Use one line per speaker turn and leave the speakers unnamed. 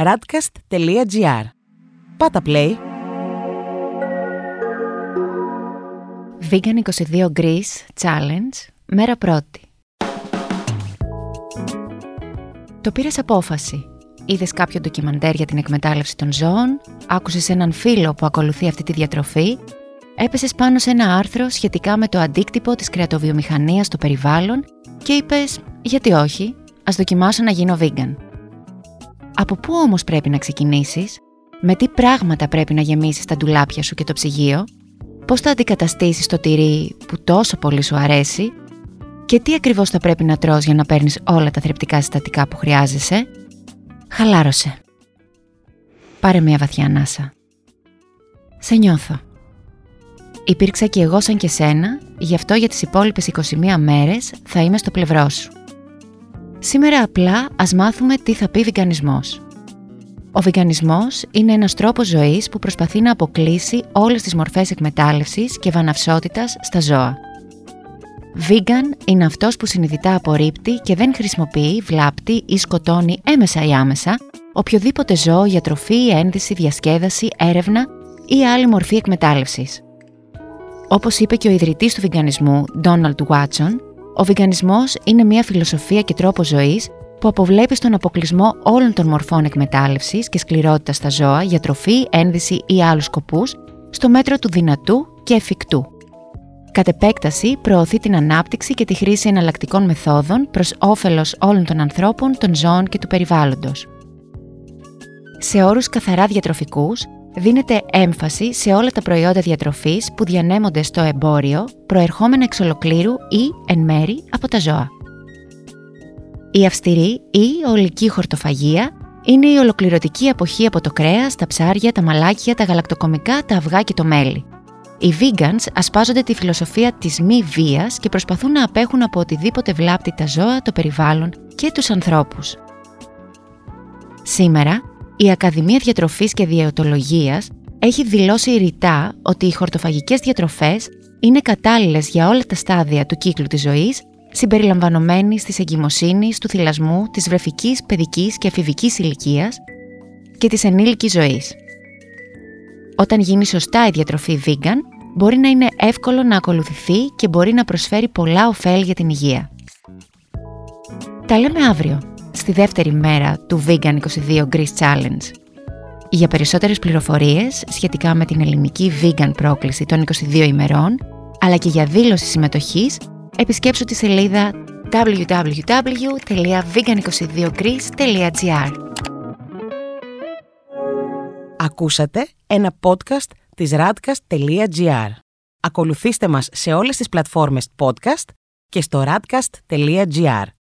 radcast.gr. Πάτα play.
Vegan 22 Greece Challenge, μέρα πρώτη. Το πήρες απόφαση. Είδες κάποιο ντοκιμαντέρ για την εκμετάλλευση των ζώων, άκουσες έναν φίλο που ακολουθεί αυτή τη διατροφή, έπεσες πάνω σε ένα άρθρο σχετικά με το αντίκτυπο της κρεατοβιομηχανίας στο περιβάλλον και είπες «Γιατί όχι, ας δοκιμάσω να γίνω vegan». Από πού όμως πρέπει να ξεκινήσεις, με τι πράγματα πρέπει να γεμίσεις τα ντουλάπια σου και το ψυγείο, πώς θα αντικαταστήσεις το τυρί που τόσο πολύ σου αρέσει; Και τι ακριβώς θα πρέπει να τρως για να παίρνεις όλα τα θρεπτικά συστατικά που χρειάζεσαι; Χαλάρωσε. Πάρε μια βαθιά ανάσα. Σε νιώθω. Υπήρξα και εγώ σαν και σένα, γι' αυτό για τις υπόλοιπες 21 μέρες θα είμαι στο πλευρό σου. Σήμερα απλά ας μάθουμε τι θα πει βιγκανισμός. Ο βιγκανισμός είναι ένας τρόπος ζωής που προσπαθεί να αποκλείσει όλες τις μορφές εκμετάλλευσης και βαναυσότητας στα ζώα. Vegan είναι αυτός που συνειδητά απορρίπτει και δεν χρησιμοποιεί, βλάπτει ή σκοτώνει έμεσα ή άμεσα οποιοδήποτε ζώο για τροφή, ένδυση, διασκέδαση, έρευνα ή άλλη μορφή εκμετάλλευσης. Όπως είπε και ο ιδρυτής του βιγκανισμού, Donald Watson, ο βιγκανισμός είναι μια φιλοσοφία και τρόπο ζωής που αποβλέπει στον αποκλεισμό όλων των μορφών εκμετάλλευσης και σκληρότητας στα ζώα για τροφή, ένδυση ή άλλους σκοπούς, στο μέτρο του δυνατού και εφικτού. Κατ' επέκταση, προωθεί την ανάπτυξη και τη χρήση εναλλακτικών μεθόδων προς όφελος όλων των ανθρώπων, των ζώων και του περιβάλλοντος. Σε όρους καθαρά διατροφικούς, δίνεται έμφαση σε όλα τα προϊόντα διατροφής που διανέμονται στο εμπόριο, προερχόμενα εξ ολοκλήρου ή εν μέρη από τα ζώα. Η αυστηρή ή ολική χορτοφαγία είναι η ολοκληρωτική αποχή από το κρέας, τα ψάρια, τα μαλάκια, τα γαλακτοκομικά, τα αυγά και το μέλι. Οι vegans ασπάζονται τη φιλοσοφία της μη βίας και προσπαθούν να απέχουν από οτιδήποτε βλάπτει τα ζώα, το περιβάλλον και τους ανθρώπους. Σήμερα, η Ακαδημία Διατροφής και Διαιτολογίας έχει δηλώσει ρητά ότι οι χορτοφαγικές διατροφές είναι κατάλληλες για όλα τα στάδια του κύκλου της ζωής, συμπεριλαμβανομένης της εγκυμοσύνης, του θυλασμού, της βρεφικής, παιδικής και εφηβικής ηλικίας και της ενήλικης ζωής. Όταν γίνει σωστά η διατροφή vegan, μπορεί να είναι εύκολο να ακολουθηθεί και μπορεί να προσφέρει πολλά ωφέλη για την υγεία. Τα λέμε αύριο στη δεύτερη μέρα του Vegan 22 Greece Challenge. Για περισσότερες πληροφορίες σχετικά με την ελληνική vegan πρόκληση των 22 ημερών, αλλά και για δήλωση συμμετοχής, επισκέψου τη σελίδα www.vegan22greece.gr
Ακούσατε ένα podcast της radcast.gr. Ακολουθήστε μας σε όλες τις πλατφόρμες podcast και στο radcast.gr.